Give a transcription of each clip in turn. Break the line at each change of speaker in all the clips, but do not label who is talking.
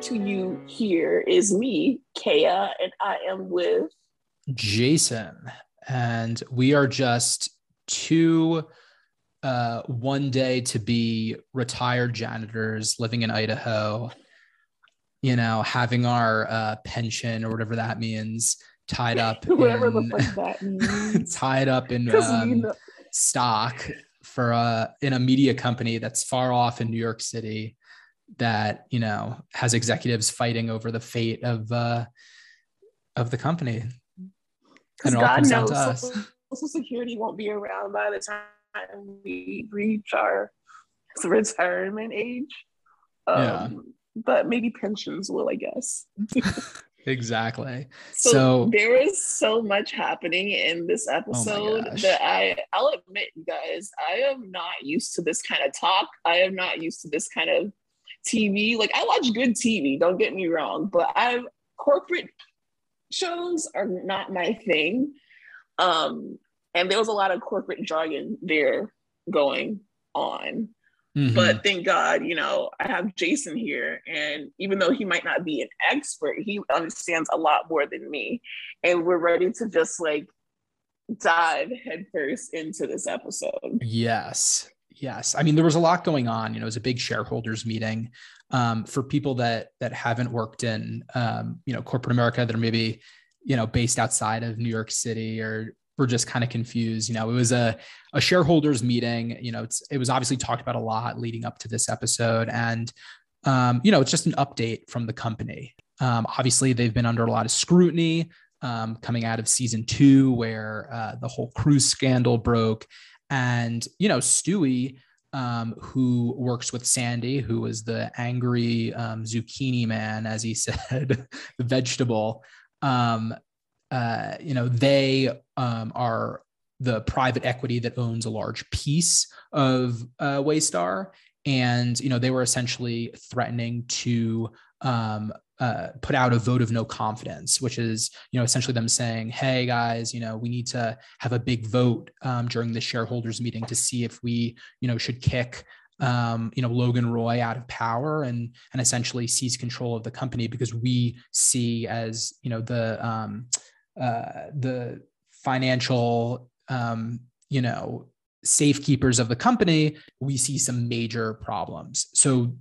To you here is me, Kea, and I am with
Jason. And we are just two uh, one day to be retired janitors living in Idaho, you know, having our uh, pension or whatever that means tied up
whatever
in,
that means.
tied up in um,
know-
stock for a in a media company that's far off in New York City that you know has executives fighting over the fate of uh of the company. and
God
comes down
knows
to us.
Social, Social Security won't be around by the time we reach our retirement age. Um,
Yeah.
But maybe pensions will, I guess.
exactly
So,
So-
there is so much happening in this episode
gosh.
that I I'll admit, you guys, I am not used to this kind of talk. I am not used to this kind of TV. Like I watch good TV, don't get me wrong, but I corporate shows are not my thing. Um, and there was a lot of corporate jargon there going on.
Mhm.
But thank God, you know, I have Jason here. And even though he might not be an expert, he understands a lot more than me. And we're ready to just like dive headfirst into this episode.
Yes. Yes. I mean, there was a lot going on. You know, it was a big shareholders meeting. Um, for people that that haven't worked in um, you know, corporate America that are maybe, you know, based outside of New York City or we're just kind of confused. You know, it was a, a shareholders meeting. You know, it was obviously talked about a lot leading up to this episode. And um, you know, it's just an update from the company. Um, obviously, they've been under a lot of scrutiny um, coming out of season two, where uh, the whole cruise scandal broke. And, you know, Stewy, um, who works with Sandy, who was the angry um, zucchini man, as he said, the vegetable, um, uh, you know, they um, are the private equity that owns a large piece of uh, Waystar. And, you know, they were essentially threatening to um, uh, put out a vote of no confidence, which is, you know, essentially them saying, "Hey guys, you know, we need to have a big vote um, during the shareholders meeting to see if we, you know, should kick, um, you know, Logan Roy out of power and and essentially seize control of the company because we see as, you know, the um, uh, the financial, um, you know, safekeepers of the company, we see some major problems. So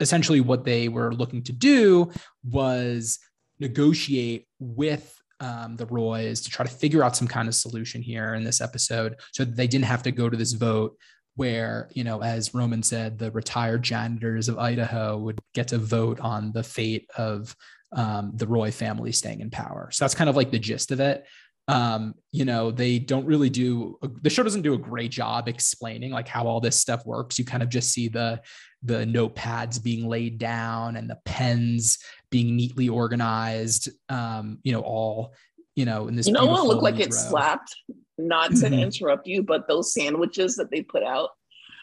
essentially what they were looking to do was negotiate with um, the Roys to try to figure out some kind of solution here in this episode so that they didn't have to go to this vote where, you know, as Roman said, the retired janitors of Idaho would get to vote on the fate of um, the Roy family staying in power. So that's kind of like the gist of it. Um, you know, they don't really do the show doesn't do a great job explaining like how all this stuff works. You kind of just see the the notepads being laid down and the pens being neatly organized. Um, you know, all you know in this.
You know what looked like it slapped? Not to
Mhm.
interrupt you, but those sandwiches that they put out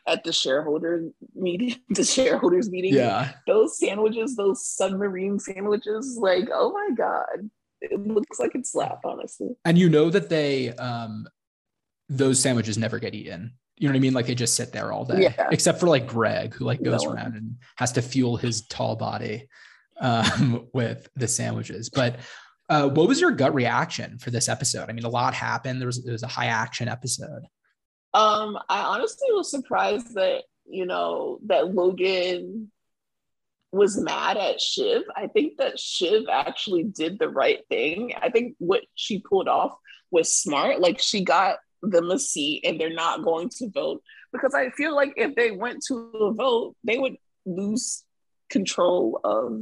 at the shareholder meeting, the shareholders meeting,
Yeah,
those sandwiches, those submarine sandwiches, like, oh my God. It looks like it slapped, honestly.
and you know that they um those sandwiches never get eaten. You know what I mean? Like they just sit there all day,
Yeah.
except for like Greg, who like goes
No.
around and has to fuel his tall body um, with the sandwiches. But uh, what was your gut reaction for this episode? I mean, a lot happened. There was it was a high action episode.
Um, I honestly was surprised that, you know, that Logan was mad at Shiv. I think that Shiv actually did the right thing. I think what she pulled off was smart. Like she got them a seat and they're not going to vote because I feel like if they went to a vote, they would lose control of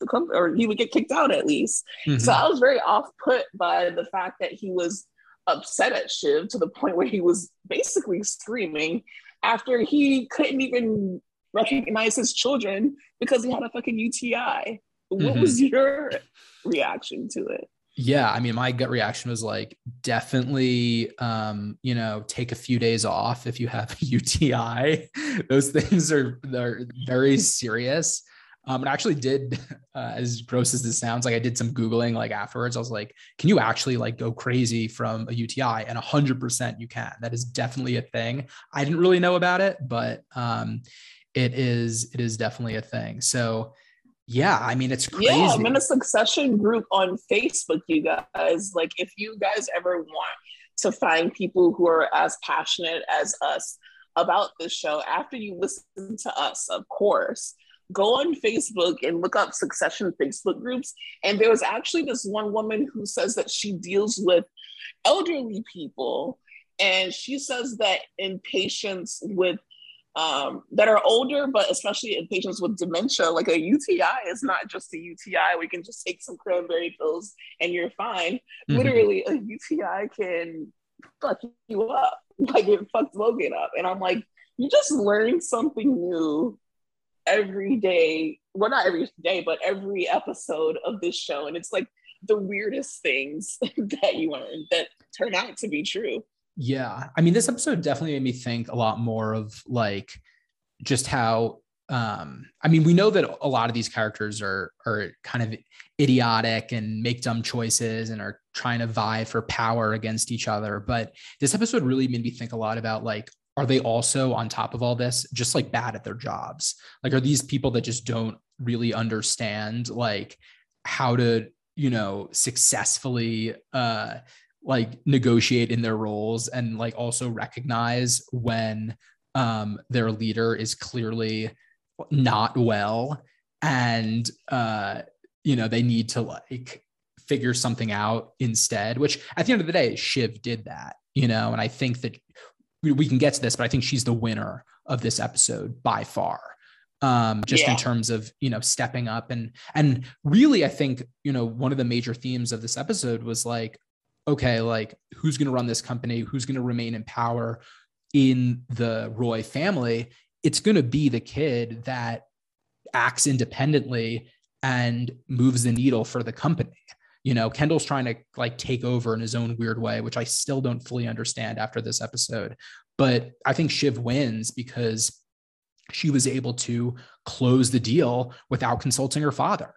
the company or he would get kicked out at least. Mm-hmm. So I was very off put by the fact that he was upset at Shiv to the point where he was basically screaming after he couldn't even recognize his children because he had a fucking UTI. What
Mhm.
was your reaction to it?
Yeah, I mean, my gut reaction was like, definitely, um, you know, take a few days off if you have a UTI. Those things are they're very serious. Um, and I actually did, uh, as gross as this sounds, like I did some googling like afterwards. I was like, can you actually like go crazy from a UTI? And hundred percent you can. That is definitely a thing. I didn't really know about it, but um, it is it is definitely a thing. So yeah, I mean it's crazy.
Yeah, I'm in a succession group on Facebook, you guys. Like if you guys ever want to find people who are as passionate as us about this show after you listen to us, of course. Go on Facebook and look up Succession Facebook groups. And there was actually this one woman who says that she deals with elderly people. And she says that in patients with um, that are older, but especially in patients with dementia, like a UTI is not just a UTI. We can just take some cranberry pills and you're fine. Mm-hmm. Literally, a UTI can fuck you up. Like it fucked Logan up. And I'm like, you just learn something new every day. Well, not every day, but every episode of this show. And it's like the weirdest things that you learn that turn out to be true.
Yeah. I mean, this episode definitely made me think a lot more of like just how um I mean, we know that a lot of these characters are are kind of idiotic and make dumb choices and are trying to vie for power against each other, but this episode really made me think a lot about like are they also on top of all this just like bad at their jobs? Like are these people that just don't really understand like how to, you know, successfully uh like negotiate in their roles and like also recognize when um, their leader is clearly not well and uh, you know they need to like figure something out instead which at the end of the day shiv did that you know and i think that we, can get to this but i think she's the winner of this episode by far um, just yeah. in terms of you know stepping up and and really i think you know one of the major themes of this episode was like okay, like who's going to run this company? Who's going to remain in power in the Roy family? It's going to be the kid that acts independently and moves the needle for the company. You know, Kendall's trying to like take over in his own weird way, which I still don't fully understand after this episode. But I think Shiv wins because she was able to close the deal without consulting her father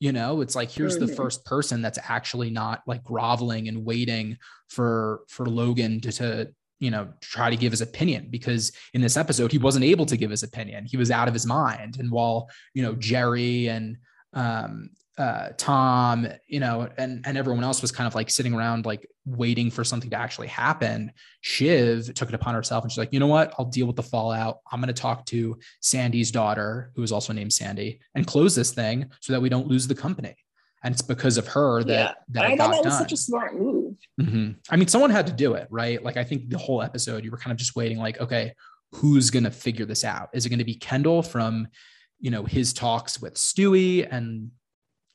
you know it's like here's the first person that's actually not like groveling and waiting for for logan to, to you know try to give his opinion because in this episode he wasn't able to give his opinion. He was out of his mind. And while you know Gerri and um uh, Tom, you know, and and everyone else was kind of like sitting around like waiting for something to actually happen. Shiv took it upon herself and she's like, you know what? I'll deal with the fallout. I'm going to talk to Sandy's daughter, who is also named Sandy, and close this thing so that we don't lose the company. And it's because of her that yeah. that I
thought that was done. such a smart move.
Mm-hmm. I mean, someone had to do it, right? Like I think the whole episode, you were kind of just waiting, like, okay, who's going to figure this out? Is it going to be Kendall from, you know, his talks with Stewy and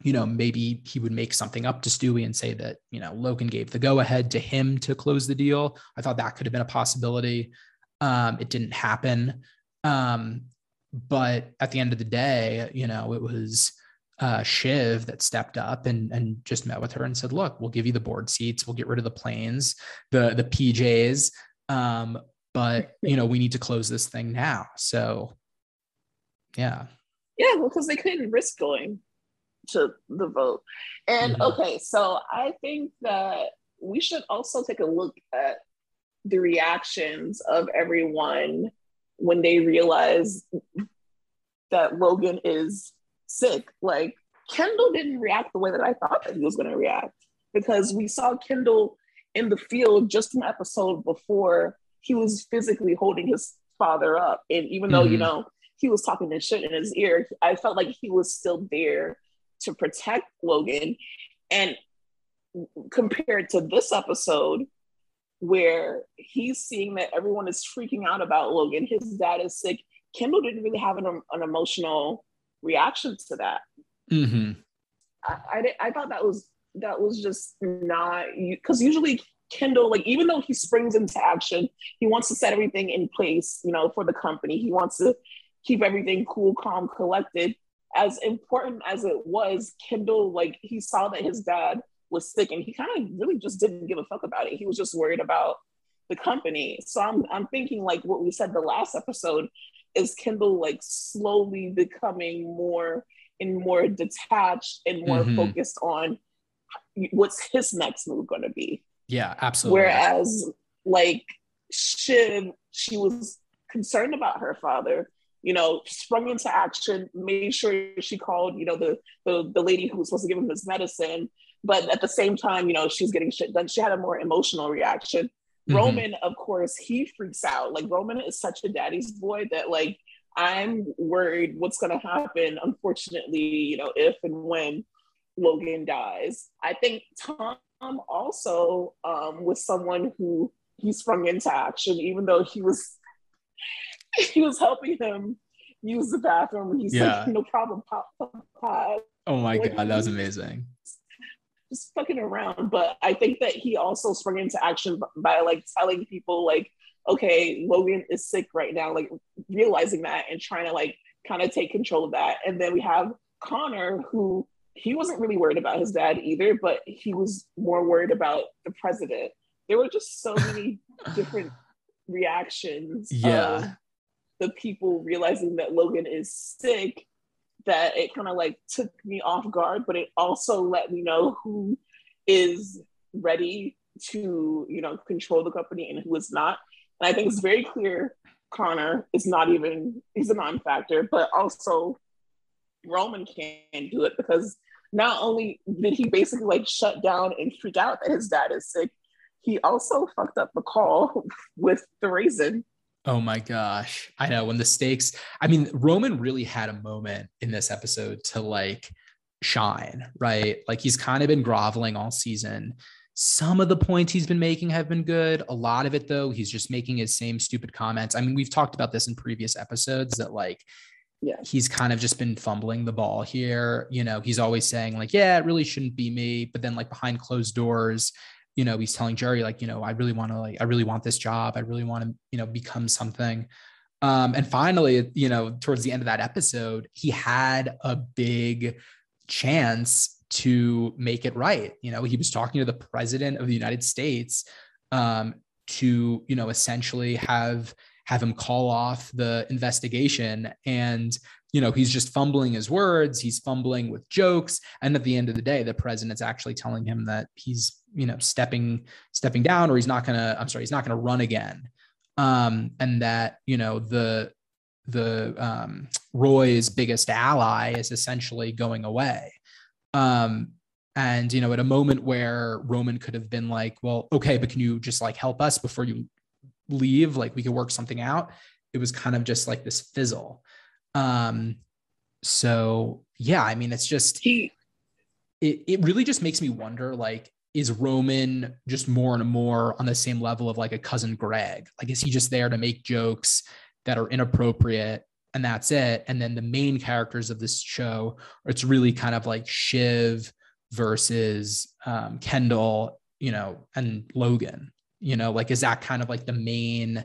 you know, maybe he would make something up to Stewy and say that, you know, Logan gave the go ahead to him to close the deal. I thought that could have been a possibility. Um, it didn't happen. Um, but at the end of the day, you know, it was uh, Shiv that stepped up and and just met with her and said, "Look, we'll give you the board seats. We'll get rid of the planes, the the PJs, um, but you know, we need to close this thing now." So, yeah,
yeah, well, because they couldn't risk going to the vote. And mm-hmm. okay, so I think that we should also take a look at the reactions of everyone when they realize that Logan is sick. Like Kendall didn't react the way that I thought that he was going to react because we saw Kendall in the field just an episode before he was physically holding his father up. And even though, mm-hmm. you know, he was talking this shit in his ear, I felt like he was still there to protect Logan. And compared to this episode, where he's seeing that everyone is freaking out about Logan, his dad is sick. Kendall didn't really have an, an emotional reaction to that.
Mm-hmm.
I, I, I thought that was that was just not because usually Kendall, like even though he springs into action, he wants to set everything in place, you know, for the company. He wants to keep everything cool, calm, collected as important as it was, Kendall, like he saw that his dad was sick and he kind of really just didn't give a fuck about it. He was just worried about the company. So I'm I'm thinking like what we said the last episode is Kendall like slowly becoming more and more detached and more mm-hmm. focused on what's his next move going to be.
Yeah, absolutely.
Whereas like Shiv, she was concerned about her father, you know, sprung into action, made sure she called, you know, the the, the lady who was supposed to give him his medicine. But at the same time, you know, she's getting shit done. She had a more emotional reaction. Mm-hmm. Roman, of course, he freaks out. Like Roman is such a daddy's boy that like I'm worried what's gonna happen, unfortunately, you know, if and when Logan dies. I think Tom also um, was someone who he sprung into action, even though he was he was helping him use the bathroom. He's yeah. like, no problem, pop, pop, pop.
Oh my like, god, that was amazing.
Just fucking around, but I think that he also sprung into action by like telling people like, okay, Logan is sick right now, like realizing that and trying to like kind of take control of that. And then we have Connor who he wasn't really worried about his dad either, but he was more worried about the president. There were just so many different reactions.
Yeah.
The people realizing that Logan is sick that it kind of like took me off guard, but it also let me know who is ready to, you know, control the company and who is not. And I think it's very clear Connor is not even, he's a non factor, but also Roman can't do it because not only did he basically like shut down and freak out that his dad is sick, he also fucked up the call with the raisin.
Oh my gosh. I know when the stakes, I mean, Roman really had a moment in this episode to like shine, right? Like he's kind of been groveling all season. Some of the points he's been making have been good. A lot of it, though, he's just making his same stupid comments. I mean, we've talked about this in previous episodes that like
yeah
he's kind of just been fumbling the ball here you know he's always saying like yeah it really shouldn't be me but then like behind closed doors you know he's telling Gerri like you know i really want to like i really want this job. I really want to you know become something. Um and finally you know towards the end of that episode he had a big chance to make it right. You know he was talking to the president of the united states um to you know essentially have have him call off the investigation. And you know he's just fumbling his words he's fumbling with jokes and at the end of the day the president's actually telling him that he's you know stepping stepping down or he's not gonna i'm sorry he's not gonna run again. Um and that you know the the um roy's biggest ally is essentially going away. Um and you know at a moment where roman could have been like well okay but can you just like help us before you leave? Like we could work something out. It was kind of just like this fizzle um so yeah i mean it's just he it, it really just makes me wonder like is roman just more and more on the same level of like a cousin greg? Like is he just there to make jokes that are inappropriate and that's it? And then the main characters of this show it's really kind of like shiv versus um, kendall you know and logan you know? Like is that kind of like the main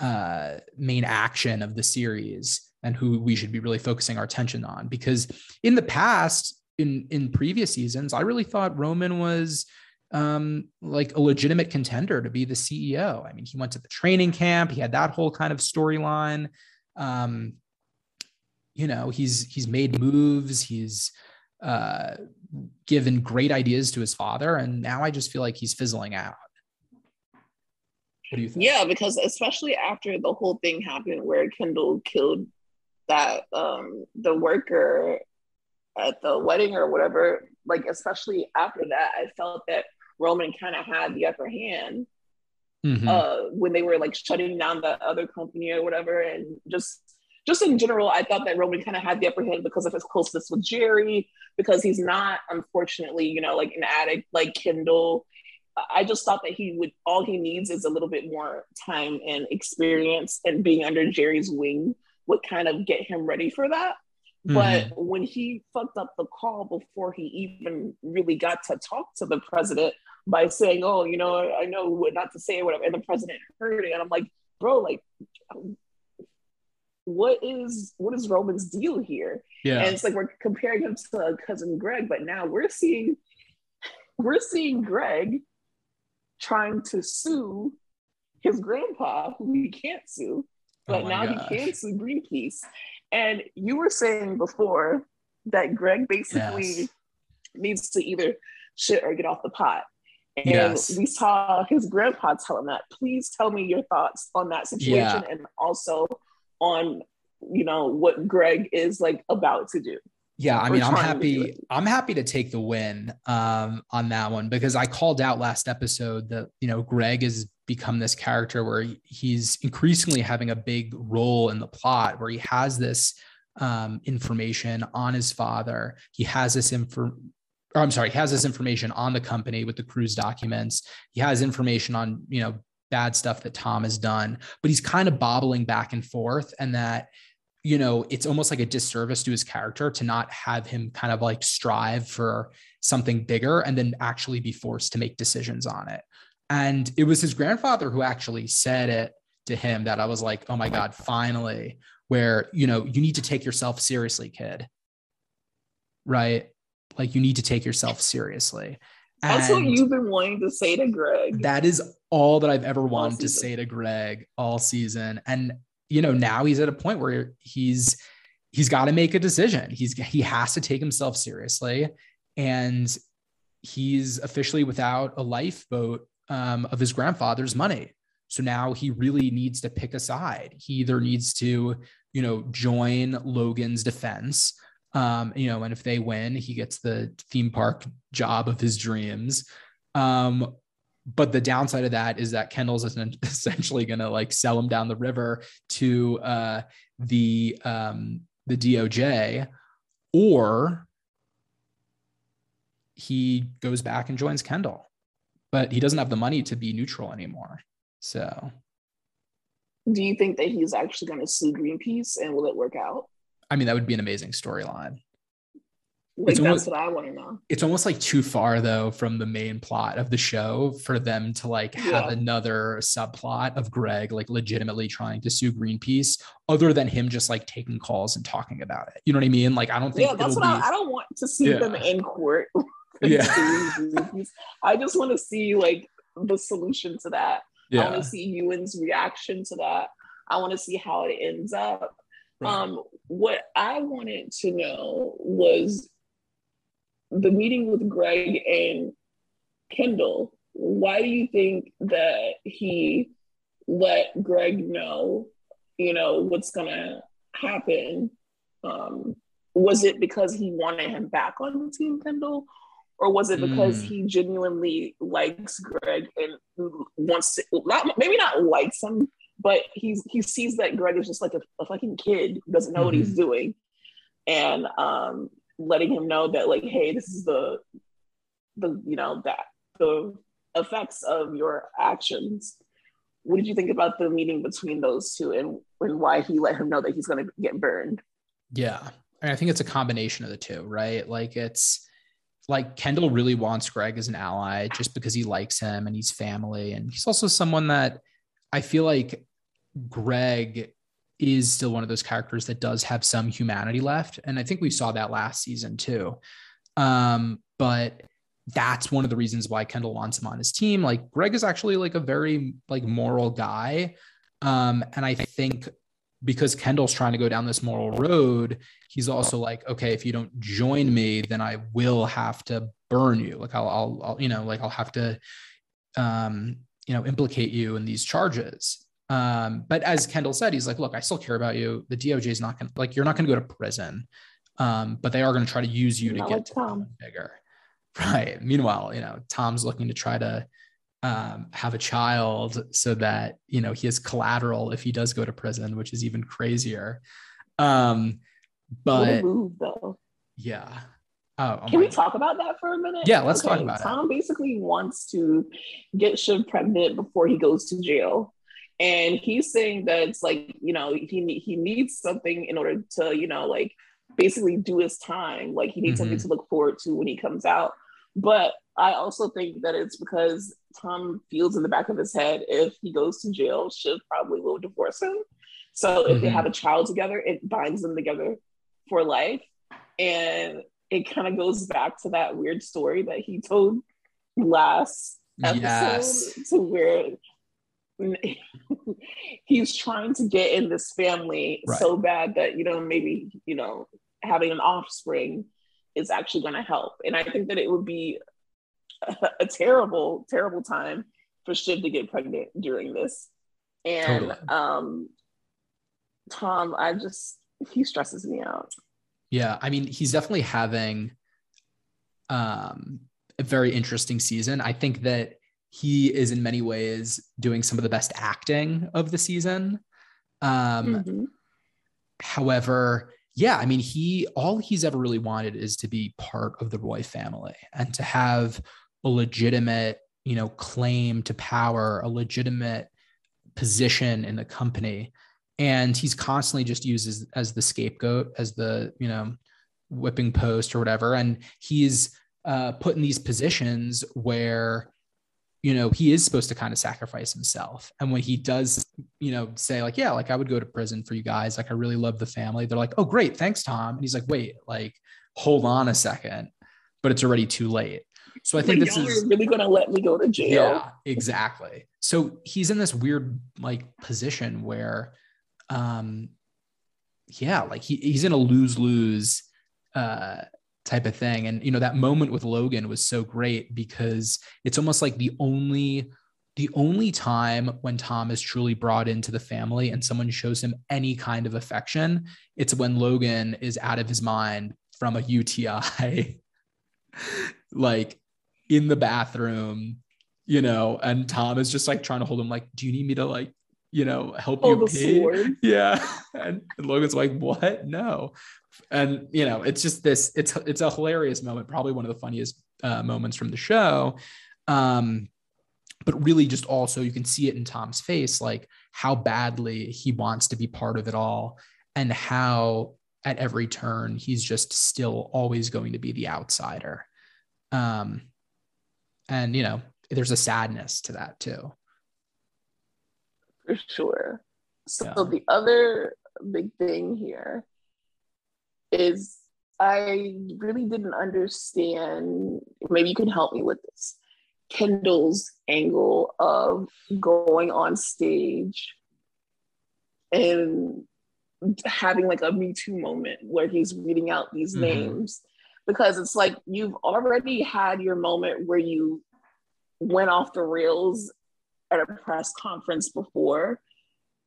uh main action of the series and who we should be really focusing our attention on. Because in the past in in previous seasons i really thought roman was um like a legitimate contender to be the ceo i mean he went to the training camp he had that whole kind of storyline. Um you know he's he's made moves he's uh given great ideas to his father and now i just feel like he's fizzling out.
What do you think? Yeah, because especially after the whole thing happened where Kendall killed that um the worker at the wedding or whatever, like especially after that, I felt that Roman kind of had the upper hand mm-hmm. uh when they were like shutting down the other company or whatever, and just just in general, I thought that Roman kind of had the upper hand because of his closeness with Gerri, because he's not, unfortunately, you know, like an addict like Kendall. I just thought that he would all he needs is a little bit more time and experience and being under Gerri's wing would kind of get him ready for that. Mm-hmm. But when he fucked up the call before he even really got to talk to the president by saying, Oh, you know, I know what not to say or whatever, and the president heard it, and I'm like, bro, like what is what is Roman's deal here?
Yeah.
And it's like we're comparing him to cousin Greg, but now we're seeing we're seeing Greg trying to sue his grandpa, who he can't sue, but oh now gosh. he can sue Greenpeace. And you were saying before that Greg basically yes. needs to either shit or get off the pot. And yes. we saw his grandpa tell him that. Please tell me your thoughts on that situation yeah. and also on you know what Greg is like about to do.
Yeah, I mean, I'm happy. I'm happy to take the win um, on that one because I called out last episode that you know Greg has become this character where he's increasingly having a big role in the plot, where he has this um, information on his father. He has this info. I'm sorry, he has this information on the company with the cruise documents. He has information on you know bad stuff that Tom has done, but he's kind of bobbling back and forth, and that you know, it's almost like a disservice to his character to not have him kind of like strive for something bigger and then actually be forced to make decisions on it. And it was his grandfather who actually said it to him that I was like, oh my God, finally, where, you know, you need to take yourself seriously, kid. Right. Like you need to take yourself seriously.
That's what you've been wanting to say to Greg.
That is all that I've ever wanted to say to Greg all season. And you know, now he's at a point where he's he's got to make a decision. He's he has to take himself seriously, and he's officially without a lifeboat um, of his grandfather's money. So now he really needs to pick a side. He either needs to, you know, join Logan's defense, um, you know, and if they win, he gets the theme park job of his dreams, um, but the downside of that is that Kendall's essentially going to like sell him down the river to uh, the um, the DOJ, or he goes back and joins Kendall, but he doesn't have the money to be neutral anymore. So,
do you think that he's actually going to sue Greenpeace, and will it work out?
I mean, that would be an amazing storyline.
Like it's that's almost, what I want to know.
It's almost like too far though from the main plot of the show for them to like have yeah. another subplot of Greg like legitimately trying to sue Greenpeace, other than him just like taking calls and talking about it. You know what I mean? Like I don't think
yeah, that's what be... I, I, don't want to see yeah. them in court.
yeah,
I just want to see like the solution to that. Yeah. I want to see Ewan's reaction to that. I want to see how it ends up. Right. Um, what I wanted to know was the meeting with Greg and Kendall, why do you think that he let Greg know, you know, what's gonna happen? Um, was it because he wanted him back on the Team Kendall? Or was it because mm. he genuinely likes Greg and wants to not maybe not likes him, but he's he sees that Greg is just like a, a fucking kid who doesn't know mm-hmm. what he's mm-hmm. doing. And um letting him know that like hey this is the the you know that the effects of your actions what did you think about the meeting between those two and, and why he let him know that he's going to get burned
yeah I think it's a combination of the two right like it's like Kendall really wants Greg as an ally just because he likes him and he's family and he's also someone that I feel like Greg is still one of those characters that does have some humanity left. And I think we saw that last season too. Um, but that's one of the reasons why Kendall wants him on his team. Like Greg is actually like a very like moral guy. Um, and I think because Kendall's trying to go down this moral road, he's also like, okay, if you don't join me, then I will have to burn you. Like I'll, I'll, I'll you know, like I'll have to, um, you know, implicate you in these charges. Um, but as Kendall said, he's like, look, I still care about you. The DOJ is not going to like, you're not going to go to prison. Um, but they are going to try to use you to get Tom. bigger. Right. Meanwhile, you know, Tom's looking to try to um, have a child so that, you know, he has collateral if he does go to prison, which is even crazier. Um, but move, though. yeah.
Oh, oh Can we God. talk about that for a minute?
Yeah, let's okay. talk about
Tom it. Tom basically wants to get Shiv pregnant before he goes to jail and he's saying that it's like you know he he needs something in order to you know like basically do his time like he needs mm-hmm. something to look forward to when he comes out but i also think that it's because tom feels in the back of his head if he goes to jail shiv probably will divorce him so if mm-hmm. they have a child together it binds them together for life and it kind of goes back to that weird story that he told last episode yes. to where he's trying to get in this family right. so bad that you know maybe you know having an offspring is actually going to help and i think that it would be a, terrible terrible time for shiv to get pregnant during this and totally. um Tom, I just he stresses me out.
Yeah, I mean, he's definitely having um, a very interesting season. I think that he is in many ways doing some of the best acting of the season. Um, mm-hmm. However, yeah, I mean, he all he's ever really wanted is to be part of the Roy family and to have a legitimate, you know, claim to power, a legitimate position in the company. And he's constantly just used as, as the scapegoat, as the, you know, whipping post or whatever. And he's uh, put in these positions where you know he is supposed to kind of sacrifice himself. And when he does you know say like yeah like i would go to prison for you guys. Like i really love the family. They're like oh great. Thanks tom. And he's like wait like hold on a second but it's already too late so i think like, this is
really going to let me go to jail.
Yeah exactly. So he's in this weird like position where um yeah like he, he's in a lose-lose uh type of thing. And you know, that moment with Logan was so great because it's almost like the only the only time when Tom is truly brought into the family and someone shows him any kind of affection, it's when Logan is out of his mind from a UTI, like in the bathroom, you know, and Tom is just like trying to hold him, like, do you need me to like, you know, help oh, you pee? Yeah. And, and Logan's like, what? No and you know it's just this it's it's a hilarious moment probably one of the funniest uh, moments from the show um but really just also you can see it in tom's face like how badly he wants to be part of it all and how at every turn he's just still always going to be the outsider um and you know there's a sadness to that too
for sure so yeah. the other big thing here is I really didn't understand. Maybe you can help me with this. Kendall's angle of going on stage and having like a Me Too moment where he's reading out these mm-hmm. names because it's like you've already had your moment where you went off the rails at a press conference before.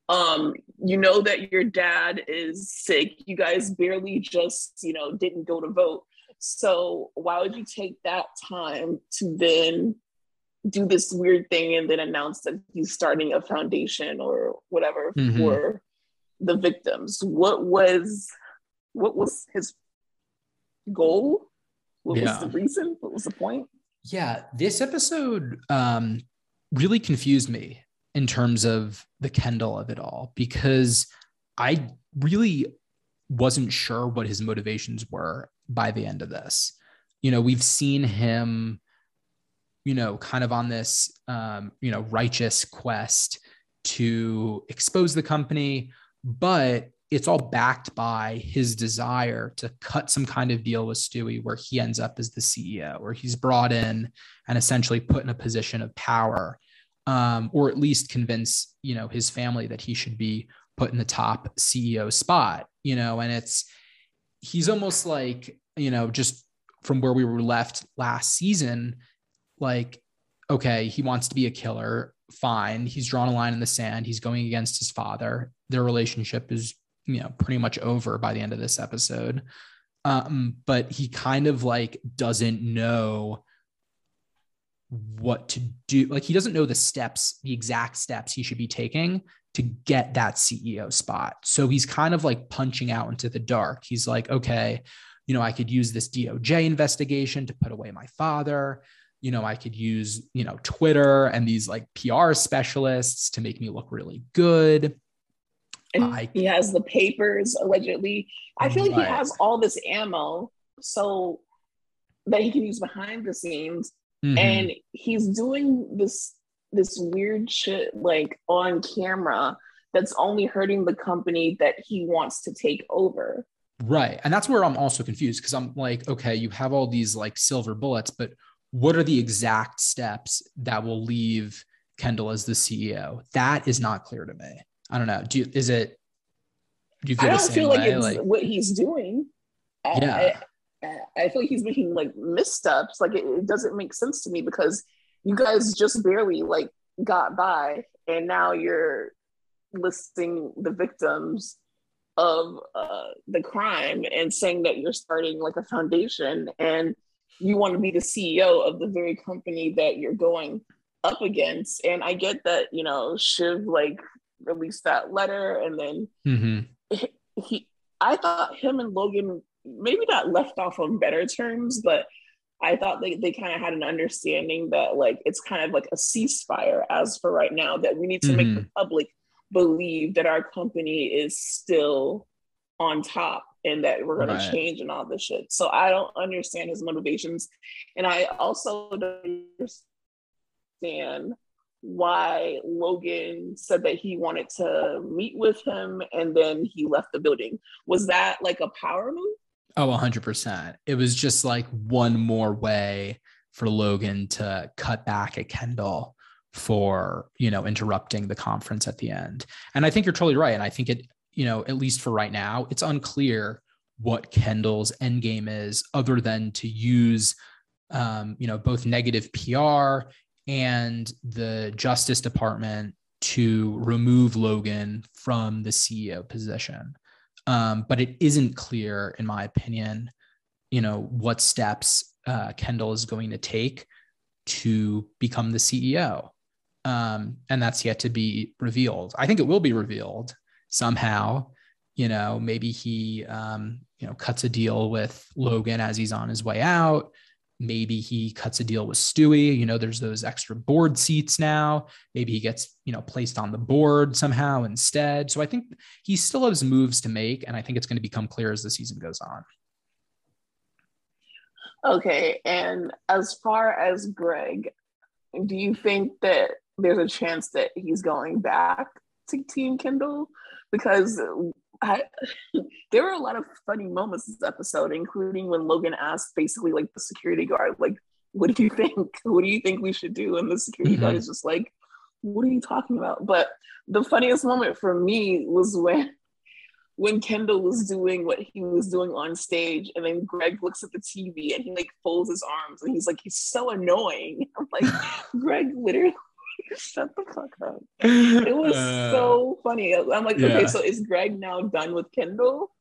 Um you know that your dad is sick. You guys barely just you know didn't go to vote. So why would you take that time to then do this weird thing and then announce that he's starting a foundation or whatever mm-hmm. for the victims? What was what was his goal what yeah. was the reason what was the point
yeah this episode um really confused me in terms of the Kendall of it all because I really wasn't sure what his motivations were by the end of this. You know, we've seen him, you know, kind of on this, um, you know, righteous quest to expose the company, but it's all backed by his desire to cut some kind of deal with Stewy where he ends up as the CEO, where he's brought in and essentially put in a position of power um, or at least convince you know his family that he should be put in the top CEO spot. You know, and it's he's almost like you know just from where we were left last season, like okay, he wants to be a killer. Fine, he's drawn a line in the sand. He's going against his father. Their relationship is you know pretty much over by the end of this episode. Um, but he kind of like doesn't know what to do. Like he doesn't know the steps, the exact steps he should be taking to get that CEO spot. So he's kind of like punching out into the dark. He's like, okay, you know, I could use this DOJ investigation to put away my father. You know, I could use, you know, Twitter and these like PR specialists to make me look really good.
I, he has the papers allegedly. I feel like he has all this ammo so that he can use behind the scenes Mm-hmm. And he's doing this this weird shit like on camera that's only hurting the company that he wants to take over.
Right. And that's where I'm also confused because I'm like, okay, you have all these like silver bullets, but what are the exact steps that will leave Kendall as the CEO? That is not clear to me. I don't know. Do you, is it,
do you feel I don't feel like way? it's like, what he's doing. Yeah. I, I feel like he's making like missteps. Like it, it doesn't make sense to me because you guys just barely like got by, and now you're listing the victims of uh, the crime and saying that you're starting like a foundation and you want to be the CEO of the very company that you're going up against. And I get that, you know, Shiv like released that letter and then mm-hmm. he, he, I thought him and Logan maybe not left off on better terms, but I thought they, they kind of had an understanding that like it's kind of like a ceasefire as for right now that we need to mm-hmm. make the mm-hmm. public believe that our company is still on top and that we're going right. to change and all this shit. So I don't understand his motivations. And I also don't understand why Logan said that he wanted to meet with him and then he left the building. Was that like a power move?
Oh, 100%. It was just like one more way for Logan to cut back at Kendall for, you know, interrupting the conference at the end. And I think you're totally right. And I think it, you know, at least for right now, it's unclear what Kendall's end game is other than to use um, you know, both negative PR and the Justice Department to remove Logan from the CEO position. Um, but it isn't clear, in my opinion, you know, what steps uh, Kendall is going to take to become the CEO. Um, and that's yet to be revealed. I think it will be revealed somehow. You know, maybe he, um, you know, cuts a deal with Logan as he's on his way out maybe he cuts a deal with Stewy. You know, there's those extra board seats now. Maybe he gets, you know, placed on the board somehow instead. So I think he still has moves to make. And I think it's going to become clear as the season goes on.
Okay. And as far as Greg, do you think that there's a chance that he's going back to Team Kendall? Because I, there were a lot of funny moments this episode, including when Logan asked basically like the security guard, like, what do you think? What do you think we should do? And the security mm-hmm. guard is just like, what are you talking about? But the funniest moment for me was when when Kendall was doing what he was doing on stage, and then Greg looks at the TV and he like folds his arms and he's like, he's so annoying. I'm like, Greg literally Shut the fuck up. It was uh, so funny. I'm like, yeah. okay, so is Greg now done with Kendall?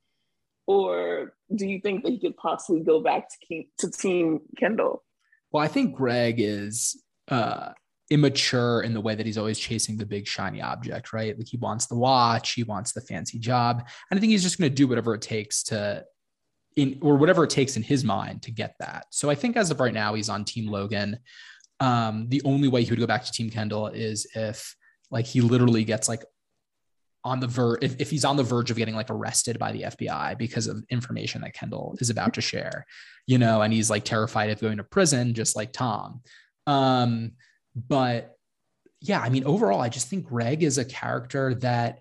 Or do you think that he could possibly go back to, keep, to Team Kendall?
Well, I think Greg is uh, immature in the way that he's always chasing the big shiny object, right? Like he wants the watch, he wants the fancy job. And I think he's just going to do whatever it takes to in or whatever it takes in his mind to get that. So I think as of right now, he's on Team Logan um, the only way he would go back to Team Kendall is if like he literally gets like on the verge if, if he's on the verge of getting like arrested by the FBI because of information that Kendall is about to share, you know, and he's like terrified of going to prison, just like Tom. Um, but yeah, I mean, overall, I just think Greg is a character that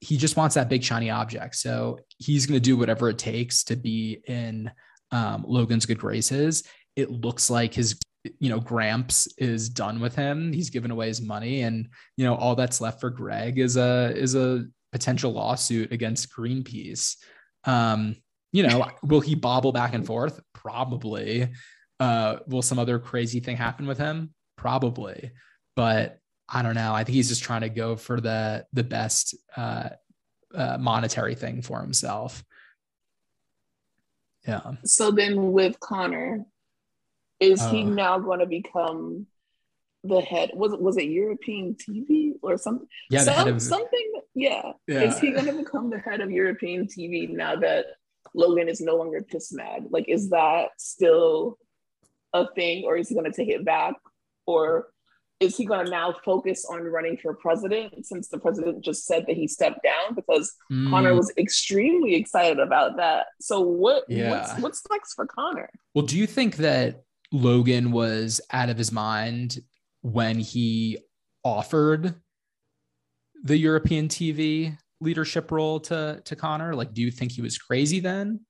he just wants that big shiny object. So he's going to do whatever it takes to be in um, Logan's good graces. It looks like his you know, Gramps is done with him. He's given away his money, and you know, all that's left for Greg is a is a potential lawsuit against Greenpeace. Um, you know, will he bobble back and forth? Probably. Uh, will some other crazy thing happen with him? Probably. But I don't know. I think he's just trying to go for the the best uh, uh, monetary thing for himself. Yeah.
So then with Connor, is uh, he now going to become the head? Was it was it European TV or something?
Yeah,
Some, of, something. Yeah. yeah. Is he going to become the head of European TV now that Logan is no longer piss mad? Like, is that still a thing, or is he going to take it back, or is he going to now focus on running for president since the president just said that he stepped down because mm. Connor was extremely excited about that. So what yeah. what's, what's next for Connor?
Well, do you think that Logan was out of his mind when he offered the European TV leadership role to to Connor? Like, do you think he was crazy then,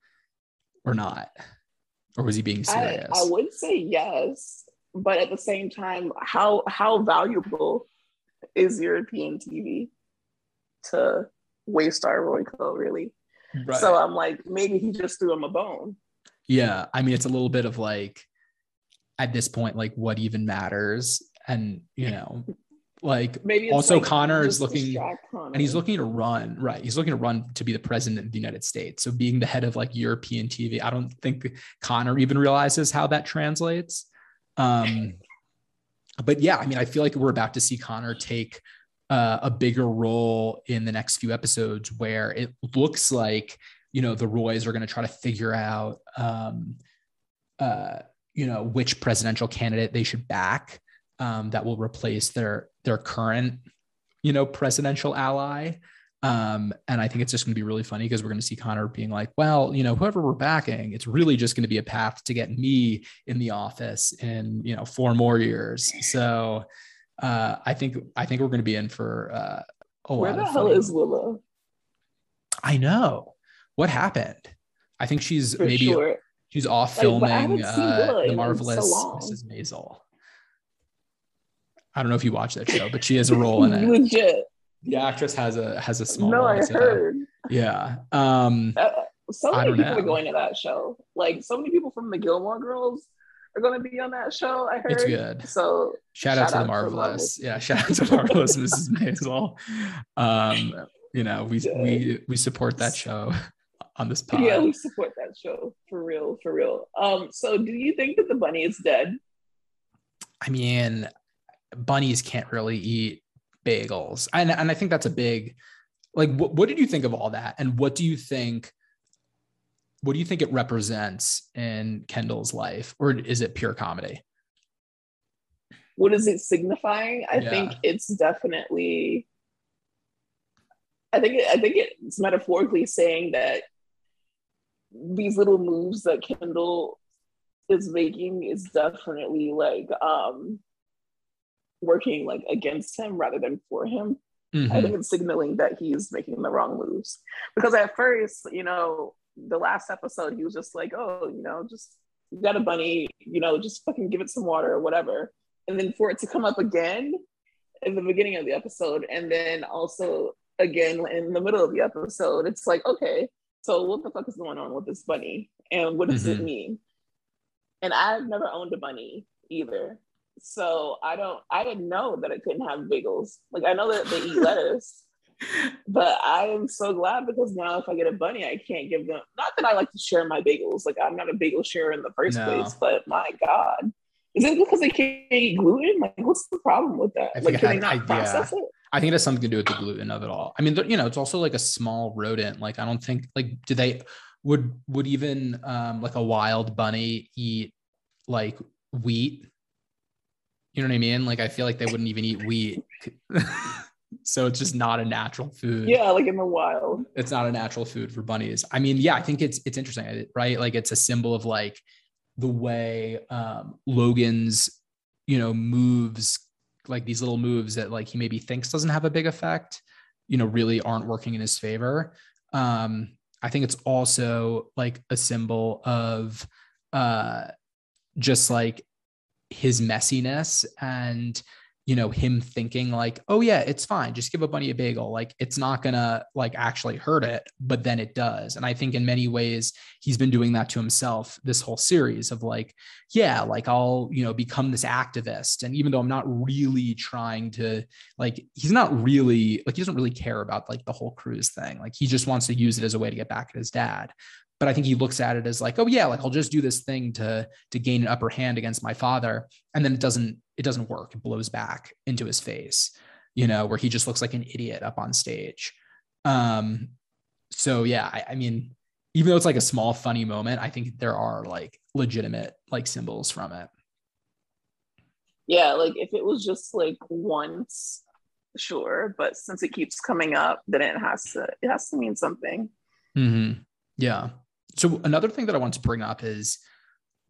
or not, or was he being serious?
I, I would say yes, but at the same time, how how valuable is European TV to Waystar Royco really? Right. So I'm like, maybe he just threw him a bone.
Yeah, I mean, it's a little bit of like at this point like what even matters? And you know Like
Maybe
also
like
Connor is looking
Connor.
and he's looking to run right. He's looking to run to be the president of the united states. So being the head of like european tv i don't think connor even realizes how that translates. Um but yeah i mean i feel like we're about to see connor take uh, a bigger role in the next few episodes where it looks like you know the roys are going to try to figure out um uh you know which presidential candidate they should back um, that will replace their their current you know presidential ally um, and I think it's just going to be really funny because we're going to see Connor being like, well, you know, whoever we're backing, it's really just going to be a path to get me in the office in, you know, four more years. So uh, I think I think we're going to be in for uh, a
Where
lot
the hell is Willow?
I know what happened. I think she's
For
maybe
sure.
She's off
Like,
filming uh, the
in so
marvelous. Mrs. Maisel. I don't know if you watch that show, but she has a role in it.
Legit.
The actress has a has a small
No. I heard.
Yeah. Um,
Uh, so many people
know.
are going to that show. Like so many people from the Gilmore Girls are going to be on that show. I heard.
It's good.
So
shout out
Shout
to the
out to
marvelous.
Marvelous.
Yeah, shout out to marvelous Mrs. Maisel. Um, you know, we we we support that show on this pod.
yeah, we support that show for real, for real. Um, so do you think that the bunny is dead?
I mean, bunnies can't really eat bagels, and and I think that's a big. Like, what what did you think of all that, and what do you think? What do you think it represents in Kendall's life, or is it pure comedy?
What is it signifying? I
Yeah.
think it's definitely. I think I think it's metaphorically saying that these little moves that Kendall is making is definitely like um working like against him rather than for him. I
Mhm.
think it's signaling that he's making the wrong moves. Because at first, you know, the last episode, he was just like, oh, you know, just you got a bunny, you know, just fucking give it some water or whatever. And then for it to come up again in the beginning of the episode, and then also again in the middle of the episode, it's like, okay, so what the fuck is going on with this bunny? And what does it
Mhm.
mean? And I've never owned a bunny either. So I don't I didn't know that it couldn't have bagels. Like I know that they eat lettuce, but I am so glad because now if I get a bunny, I can't give them not that I like to share my bagels. Like I'm not a bagel sharer in the first
No.
place, but my God. Is it because they can't eat gluten? Like what's the problem with that? Like
it
can they not
I- yeah.
process it?
I think it has something to do with the gluten of it all. I mean, you know, it's also like a small rodent. Like, I don't think like do they would would even um like a wild bunny eat like wheat? You know what I mean? Like, I feel like they wouldn't even eat wheat. so it's just not a natural food.
Yeah, like in the wild.
It's not a natural food for bunnies. I mean, yeah, I think it's it's interesting, right? Like, it's a symbol of like the way um Logan's you know moves like these little moves that like he maybe thinks doesn't have a big effect you know really aren't working in his favor. Um i think it's also like a symbol of uh just like his messiness and you know him thinking like oh yeah it's fine just give a bunny a bagel. Like it's not gonna like actually hurt it but then it does. And i think in many ways he's been doing that to himself this whole series of like yeah like i'll you know become this activist. And even though i'm not really trying to like he's not really like he doesn't really care about like the whole cruise thing. Like he just wants to use it as a way to get back at his dad. But i think he looks at it as like oh yeah like i'll just do this thing to to gain an upper hand against my father. And then it doesn't it doesn't work it blows back into his face you know where he just looks like an idiot up on stage um so yeah I, I mean even though it's like a small funny moment i think there are like legitimate like symbols from it
Yeah, like if it was just like once, sure. But since it keeps coming up, then it has to it has to mean something.
Mhm. Yeah. So another thing that I want to bring up is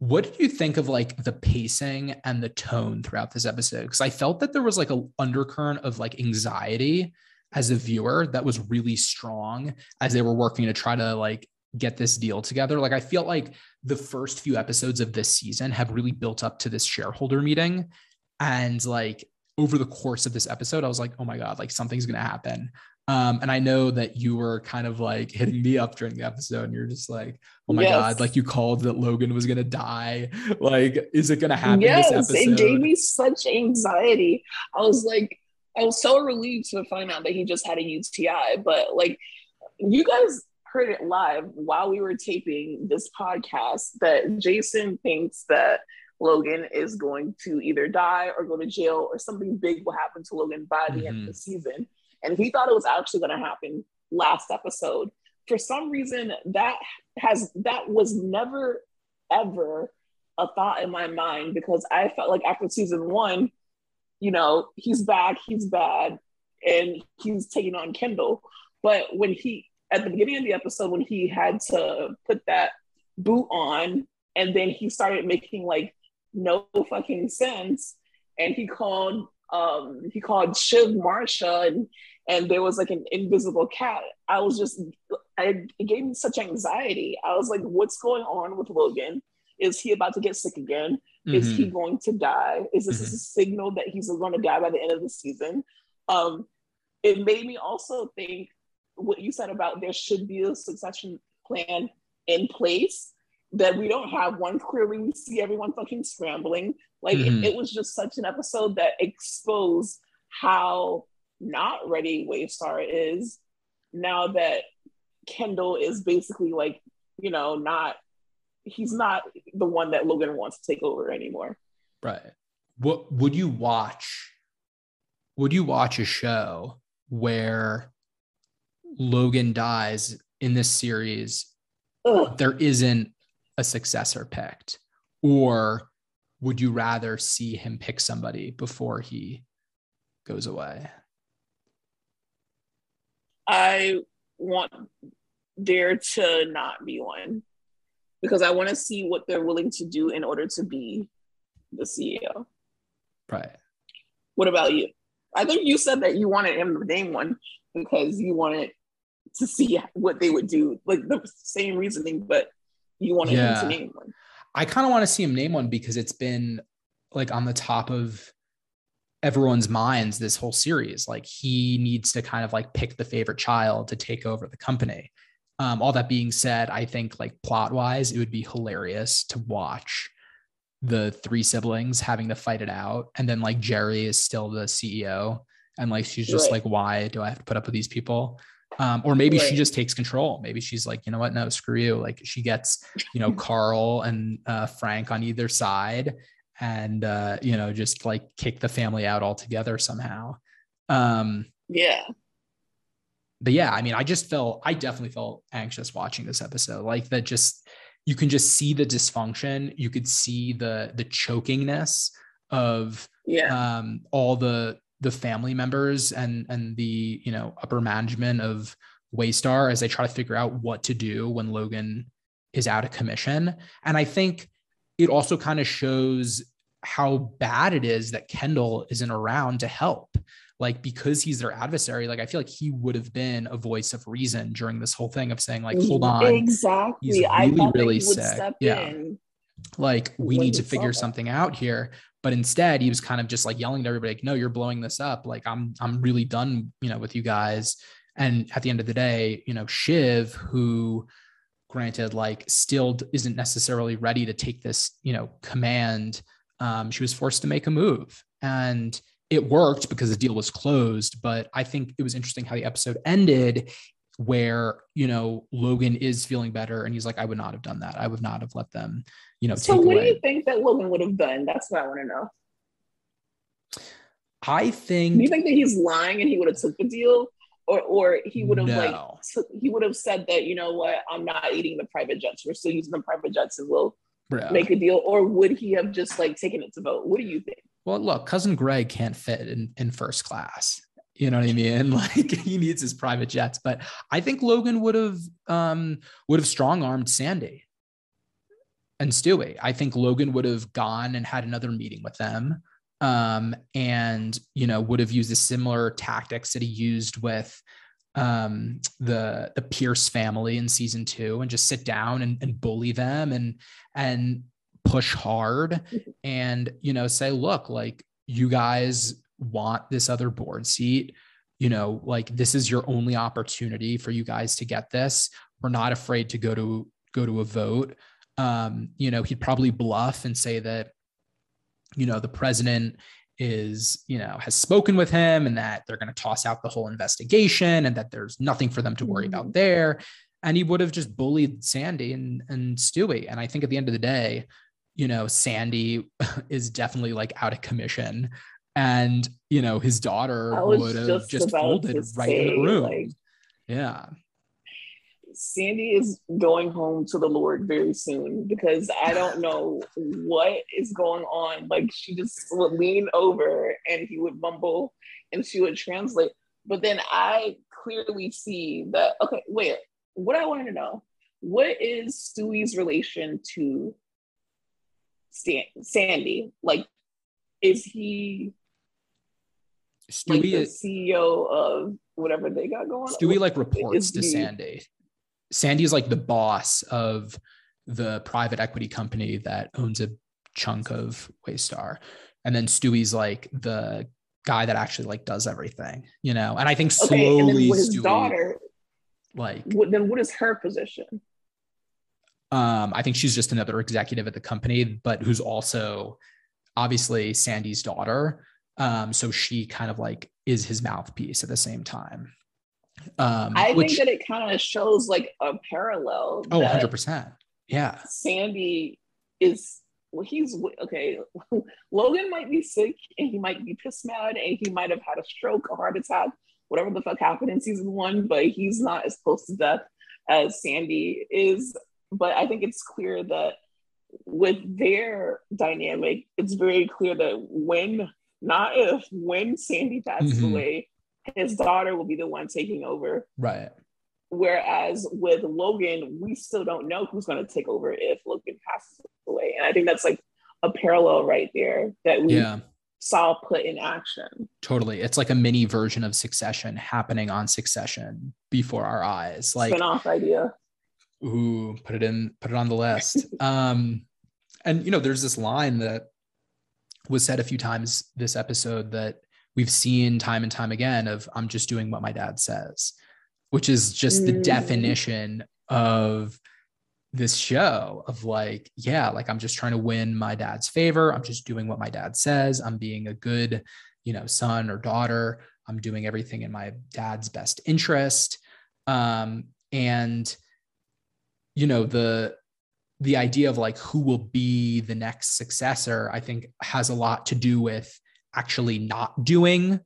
what did you think of like the pacing and the tone throughout this episode? Because I felt that there was like an undercurrent of like anxiety as a viewer that was really strong as they were working to try to like get this deal together. Like I feel like the first few episodes of this season have really built up to this shareholder meeting and like over the course of this episode I was like, "Oh my god, like something's going to happen." Um, and I know that you were kind of like hitting me up during the episode, and you're just like, "Oh my
Yes.
god!" Like you called that Logan was gonna die. Like, is it gonna happen
yes,
this episode?
it gave me such anxiety. I was like, I was so relieved to find out that he just had a UTI. But like, you guys heard it live while we were taping this podcast that Jason thinks that Logan is going to either die or go to jail or something big will happen to Logan by the mm-hmm. end of the mm-hmm. season. And we thought it was actually going to happen last episode. For some reason, that has that was never ever a thought in my mind because I felt like after season one, you know, he's back, he's bad, and he's taking on Kendall. But when he at the beginning of the episode, when he had to put that boot on, and then he started making like no fucking sense, and he called um he called Shiv Marcia and and there was like an invisible cat. I was just I, it gave me such anxiety. I was like, what's going on with Logan? Is he about to get sick again? Mm-hmm. Is he mm-hmm. going to die? Is this mm-hmm. a signal that he's going to die by the end of the season? Um, it made me also think what you said about there should be a succession plan in place that we don't have one. Clearly, we see everyone fucking scrambling. Like mm-hmm. it, it was just such an episode that exposed how not ready Waystar is now that Kendall is basically like, you know, not he's not the one that Logan wants to take over anymore.
Right. What would you watch? Would you watch a show where Logan dies in this series? There isn't a successor picked, or would you rather see him pick somebody before he goes away?
I want there to not be one because I want to see what they're willing to do in order to be the CEO.
Right.
What about you? I think you said that you wanted him to name one because you wanted to see what they would do, like the same reasoning, but you wanted yeah. him to name one.
I kind of want to see him name one because it's been like on the top of everyone's minds this whole series. Like he needs to kind of like pick the favorite child to take over the company. Um, all that being said, I think like plot wise, it would be hilarious to watch the three siblings having to fight it out. And then like Gerri is still the CEO. And like she's just right. like, why do I have to put up with these people? Um, or maybe right. she just takes control. Maybe she's like, you know what? No, screw you. Like she gets, you know, Carl and uh, Frank on either side and, uh, you know, just like kick the family out altogether somehow. Um,
yeah
but yeah, I mean, I just felt, I definitely felt anxious watching this episode. Like that, just you can just see the dysfunction. You could see the the chokingness of
yeah
um, all the the family members and and the you know upper management of Waystar as they try to figure out what to do when Logan is out of commission. And I think it also kind of shows how bad it is that Kendall isn't around to help. Like because he's their adversary like i feel like he would have been a voice of reason during this whole thing of saying like hold on
exactly. he's really I really sick. yeah.
like we need to figure something out here. But instead he was kind of just like yelling to everybody like no you're blowing this up. Like i'm i'm really done you know with you guys. And at the end of the day you know shiv who granted like still isn't necessarily ready to take this you know command um, she was forced to make a move and it worked because the deal was closed. But I think it was interesting how the episode ended where you know Logan is feeling better and he's like, I would not have done that. I would not have let them, you know.
So what away. do you think that Logan would have done? That's what I want to know.
I think.
Do you think that he's lying and he would have took the deal, or or he would have no. like he would have said that you know what I'm not eating the private jets. We're still using the private jets and we'll Bro. make a deal, or would he have just like taken it to vote? What do you think?
well, look, cousin Greg can't fit in, in first class. You know what I mean? Like he needs his private jets. But I think Logan would have um, would have strong armed Sandy and Stewy. I think Logan would have gone and had another meeting with them. Um, and you know, would have used the similar tactics that he used with um the the Pierce family in season two and just sit down and, and bully them and and push hard and you know say look like you guys want this other board seat. You know like this is your only opportunity for you guys to get this. We're not afraid to go to go to a vote. Um you know he'd probably bluff and say that you know the president is, you know, has spoken with him and that they're going to toss out the whole investigation and that there's nothing for them to worry mm-hmm. about there. And he would have just bullied Sandy and, and Stewy. And I think at the end of the day, you know, Sandy is definitely like out of commission. And, you know, his daughter would have just, just folded right say, in the room. Like, yeah.
Sandy is going home to the Lord very soon because I don't know what is going on. Like she just would lean over and he would mumble and she would translate. But then I clearly see that, okay, wait, what I want to know, what is Stewy's relation to Stan- Sandy? Like, is he Stewy like the CEO of whatever they got going
Stewy like reports to he, Sandy. Sandy's like the boss of the private equity company that owns a chunk of Waystar. And then Stewy's like the guy that actually like does everything, you know. And I think slowly okay, his Stewy, daughter, like
what, then what is her position?
Um, I think she's just another executive at the company, but who's also obviously Sandy's daughter. Um, so she kind of like is his mouthpiece at the same time.
Um, I which, think that it kind of shows like a parallel.
Oh, 100%. Yeah.
Sandy is, well, he's okay. Logan might be sick and he might be pissed mad and he might have had a stroke, a heart attack, whatever the fuck happened in season one, but he's not as close to death as Sandy is. But I think it's clear that with their dynamic, it's very clear that when, not if, when Sandy passes mm-hmm. away, his daughter will be the one taking over.
Right.
Whereas with Logan, we still don't know who's going to take over if Logan passes away. And I think that's like a parallel right there that we yeah. saw put in action.
Totally. It's like a mini version of Succession happening on Succession before our eyes. Like
spin-off idea.
Ooh, put it in, put it on the list. um, and you know, there's this line that was said a few times this episode that we've seen time and time again of I'm just doing what my dad says, which is just the mm. definition of this show of like, yeah, like I'm just trying to win my dad's favor. I'm just doing what my dad says. I'm being a good, you know, son or daughter. I'm doing everything in my dad's best interest. Um, and you know, the the idea of like who will be the next successor, I think has a lot to do with actually not doing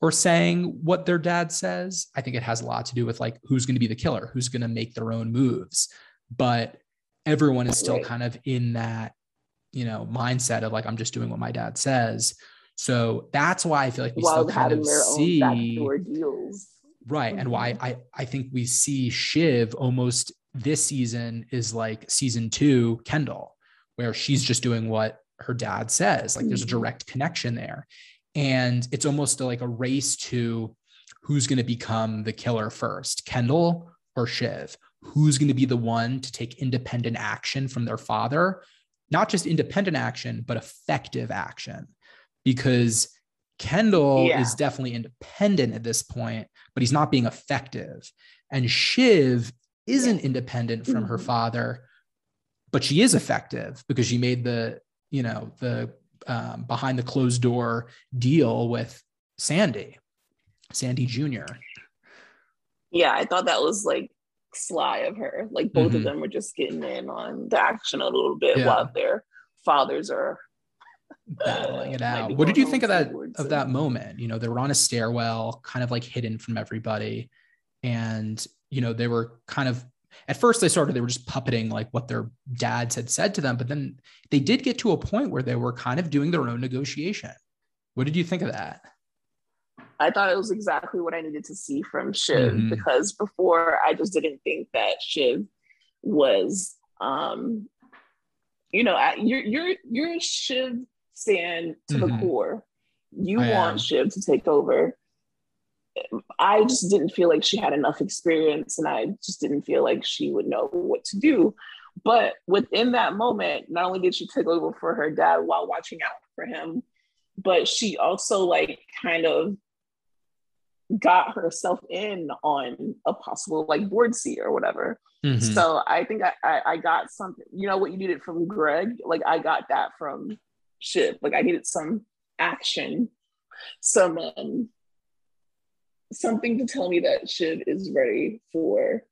or saying what their dad says. I think it has a lot to do with like who's going to be the killer, who's going to make their own moves. But everyone is still kind of in that, you know, mindset of like, I'm just doing what my dad says. So that's why I feel like we While still kind of see deals. Right. Mm-hmm. And why mm-hmm. I, I think we see Shiv almost this season is like season two, Kendall, where she's just doing what her dad says. Like there's a mm-hmm. direct connection there. And it's almost like a race to who's going to become the killer first, Kendall or Shiv? Who's going to be the one to take independent action from their father? Not just independent action, but effective action. Because Kendall yeah. is definitely independent at this point, but he's not being effective. And Shiv isn't independent from mm-hmm. her father, but she is effective because she made the you know the um, behind the closed door deal with Sandy, Sandy Jr.
Yeah, I thought that was like sly of her. Like both mm-hmm. of them were just getting in on the action a little bit yeah. while their fathers are
battling it out. What did you think of that of that moment? You know, they were on a stairwell, kind of like hidden from everybody, and you know they were kind of at first they started they were just puppeting like what their dads had said to them but then they did get to a point where they were kind of doing their own negotiation what did you think of that
i thought it was exactly what i needed to see from shiv mm-hmm. because before i just didn't think that shiv was um you know you're you're you're shiv stand to mm-hmm. the core you I want am. shiv to take over I just didn't feel like she had enough experience and I just didn't feel like she would know what to do. But within that moment, not only did she take over for her dad while watching out for him, but she also like kind of got herself in on a possible like board seat or whatever. Mm-hmm. So I think I, I, I got something, you know what you needed from Greg? Like I got that from Shiv. Like I needed some action, some um, something to tell me that Shiv is ready for,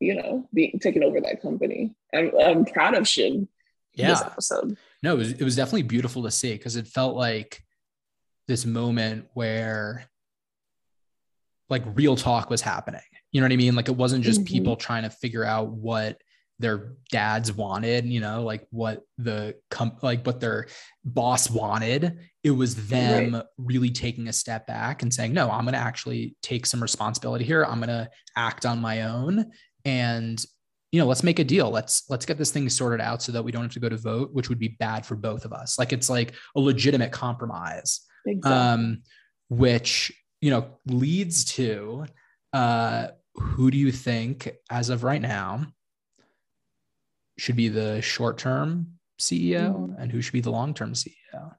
you know, being taking over that company. I'm, I'm proud of Shiv.
Yeah.
This episode.
No, it was, it was definitely beautiful to see because it felt like this moment where like real talk was happening. You know what I mean? Like it wasn't just mm-hmm. people trying to figure out what their dads wanted, you know, like what the com- like what their boss wanted. It was them right. really taking a step back and saying, "No, I'm going to actually take some responsibility here. I'm going to act on my own and you know, let's make a deal. Let's let's get this thing sorted out so that we don't have to go to vote, which would be bad for both of us. Like it's like a legitimate compromise." Exactly. Um which, you know, leads to uh who do you think as of right now should be the short term CEO mm-hmm. and who should be the long term CEO?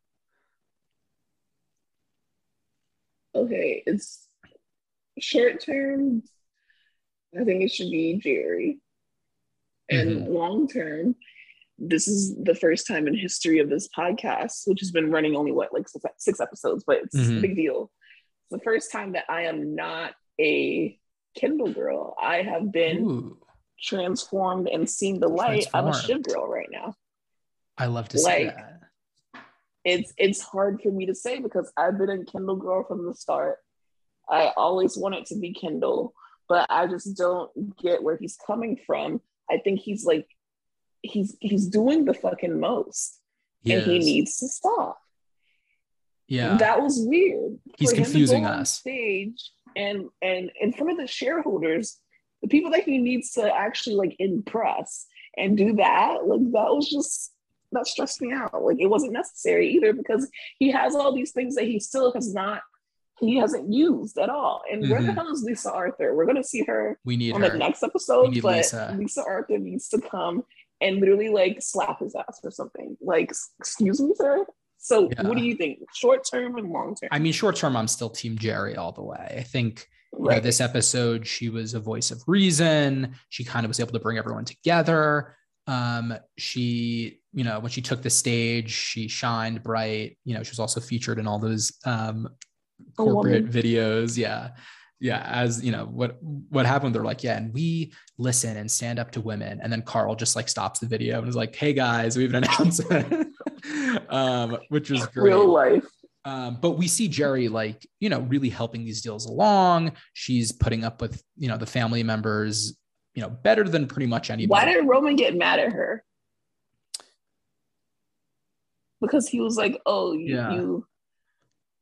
Okay, it's short term. I think it should be Gerri. And mm-hmm. long term, this is the first time in history of this podcast, which has been running only what, like six, episodes, but it's mm-hmm. a big deal. It's the first time that I am not a Kendall girl. I have been Ooh transformed and seen the light, I'm a Shiv girl right now.
I love to like, see that.
It's it's hard for me to say because I've been a Kendall girl from the start. I always wanted to be Kendall, but I just don't get where he's coming from. I think he's like he's he's doing the fucking most. And he needs to stop.
Yeah.
That was weird.
He's confusing us.
stage and and in front of the shareholders the people that he needs to actually like impress and do that, like that was just that stressed me out. Like it wasn't necessary either because he has all these things that he still has not he hasn't used at all. And mm-hmm. where the hell is Lisa Arthur? We're gonna see her
we need
on
her.
the next episode, but Lisa. Lisa Arthur needs to come and literally like slap his ass or something. Like, excuse me, sir. So yeah. what do you think? Short term and long term?
I mean, short term, I'm still team Gerri all the way. I think right. know, this episode, she was a voice of reason. She kind of was able to bring everyone together. Um, she, you know, when she took the stage, she shined bright. You know, she was also featured in all those um, corporate videos. Yeah. Yeah, as you know, what what happened? They're like, yeah, and we listen and stand up to women, and then Carl just like stops the video and is like, "Hey guys, we have an announcement," um, which was great.
Real life.
Um, but we see Gerri like, you know, really helping these deals along. She's putting up with, you know, the family members, you know, better than pretty much anybody.
Why did Roman get mad at her? Because he was like, oh, you, yeah. you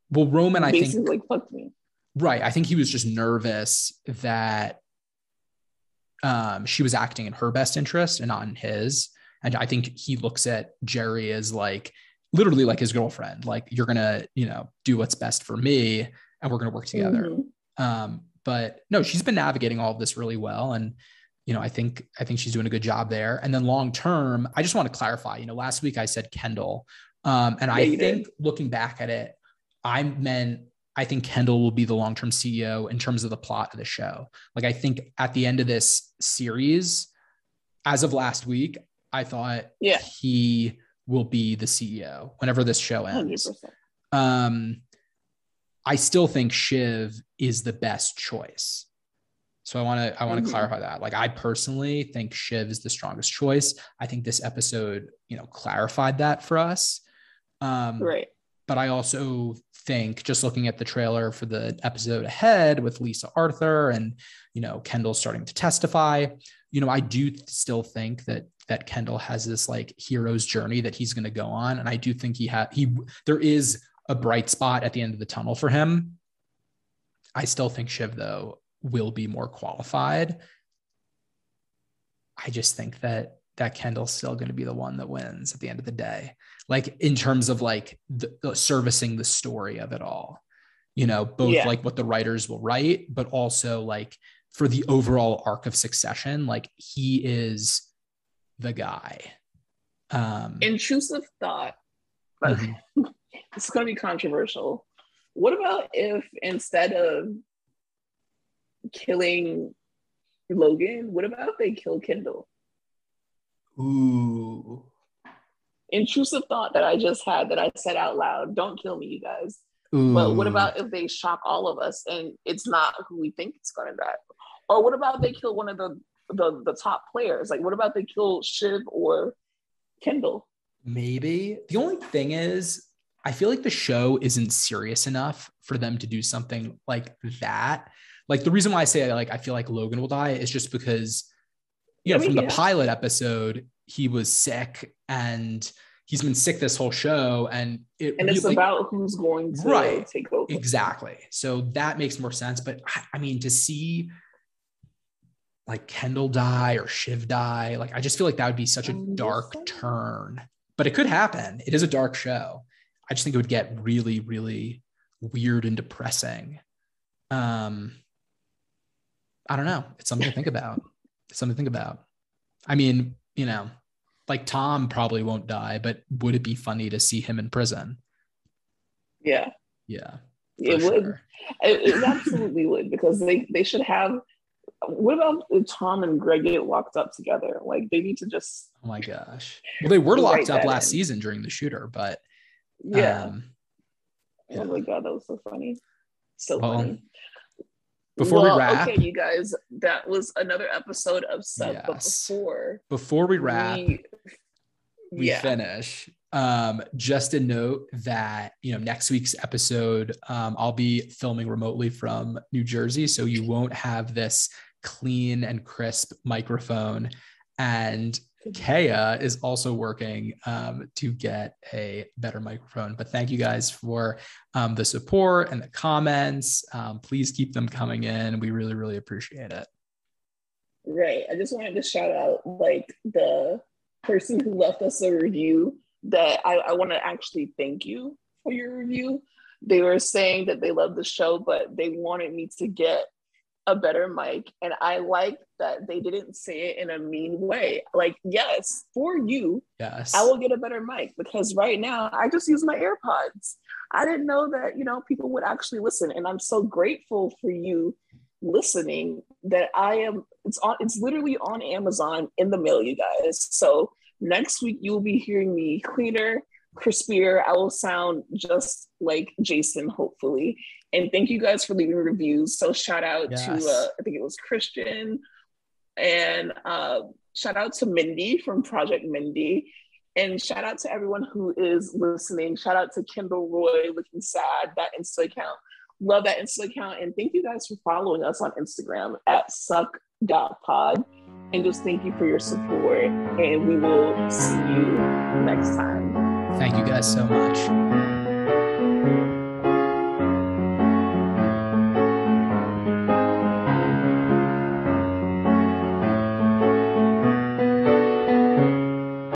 well, Roman, I think
like fucked me.
Right. I think he was just nervous that um, she was acting in her best interest and not in his. And I think he looks at Gerri as like, literally like his girlfriend like you're gonna you know do what's best for me and we're gonna work together mm-hmm. um but no she's been navigating all of this really well and you know i think i think she's doing a good job there and then long term i just want to clarify you know last week i said kendall um and yeah, i think did. looking back at it i meant I think Kendall will be the long term CEO in terms of the plot of the show. Like, I think at the end of this series, as of last week, I thought
yeah.
he will be the CEO whenever this show ends. 100%. Um, I still think Shiv is the best choice. So I want to I want to mm-hmm. clarify that. Like I personally think Shiv is the strongest choice. I think this episode, you know, clarified that for us.
Um, right.
But I also think just looking at the trailer for the episode ahead with Lisa Arthur and you know Kendall starting to testify, you know, I do still think that that Kendall has this like hero's journey that he's going to go on, and I do think he had he there is a bright spot at the end of the tunnel for him. I still think Shiv though will be more qualified. I just think that that Kendall's still going to be the one that wins at the end of the day. Like in terms of like the, the servicing the story of it all, you know, both yeah. like what the writers will write, but also like for the overall arc of succession, like he is the guy. Um,
Intrusive thought, but mm-hmm. it's going to be controversial. What about if instead of killing Logan, what about if they kill Kendall?
Ooh.
intrusive thought that I just had that I said out loud. Don't kill me, you guys. Ooh. But what about if they shock all of us and it's not who we think it's gonna die? Or what about they kill one of the the, the top players? Like what about they kill Shiv or Kendall?
Maybe. The only thing is I feel like the show isn't serious enough for them to do something like that. Like the reason why I say like I feel like Logan will die is just because you know, I mean, from the pilot episode, he was sick and he's been sick this whole show and
it and it's about who's going to right, take over.
Exactly. So that makes more sense but I, I, mean to see like kendall die or shiv die like i just feel like that would be such a dark turn but it could happen. It is a dark show. I just think it would get really really weird and depressing. Um i don't know. It's something to think about something to think about i mean you know like Tom probably won't die, but would it be funny to see him in prison?
Yeah.
Yeah.
It sure. would. It, it absolutely would because they they should have. What about if Tom and Greg get locked up together? Like they need to just.
Oh my gosh! Well, they were locked up last in. season during the shooter, but
yeah. Um, yeah. Oh my god, that was so funny. So well, funny.
Before well, we wrap,
okay, you guys, that was another episode of Sub. Yes. But before
before we wrap, we, we yeah. finish. Um, just a note that you know next week's episode, um, I'll be filming remotely from New Jersey, so you won't have this clean and crisp microphone. And Kaya is also working um, to get a better microphone. But thank you guys for um, the support and the comments. Um, please keep them coming in. We really, really appreciate it.
Right. I just wanted to shout out like the person who left us a review that I, I want to actually thank you for your review. They were saying that they love the show, but they wanted me to get a better mic. And I like that they didn't say it in a mean way. Like, yes, for you,
yes,
I will get a better mic because right now I just use my AirPods. I didn't know that, you know, people would actually listen. And I'm so grateful for you listening that I am it's on it's literally on Amazon in the mail, you guys. So next week you'll be hearing me cleaner, crispier. I will sound just like Jason, hopefully. And thank you guys for leaving reviews. So shout out yes. to uh, I think it was Christian, and uh, shout out to Mindy from Project Mindy, and shout out to everyone who is listening. Shout out to Kendall Roy looking sad that Insta account. Love that Insta account, and thank you guys for following us on Instagram at suck.pod. And just thank you for your support, and we will see you next time.
Thank you guys so much.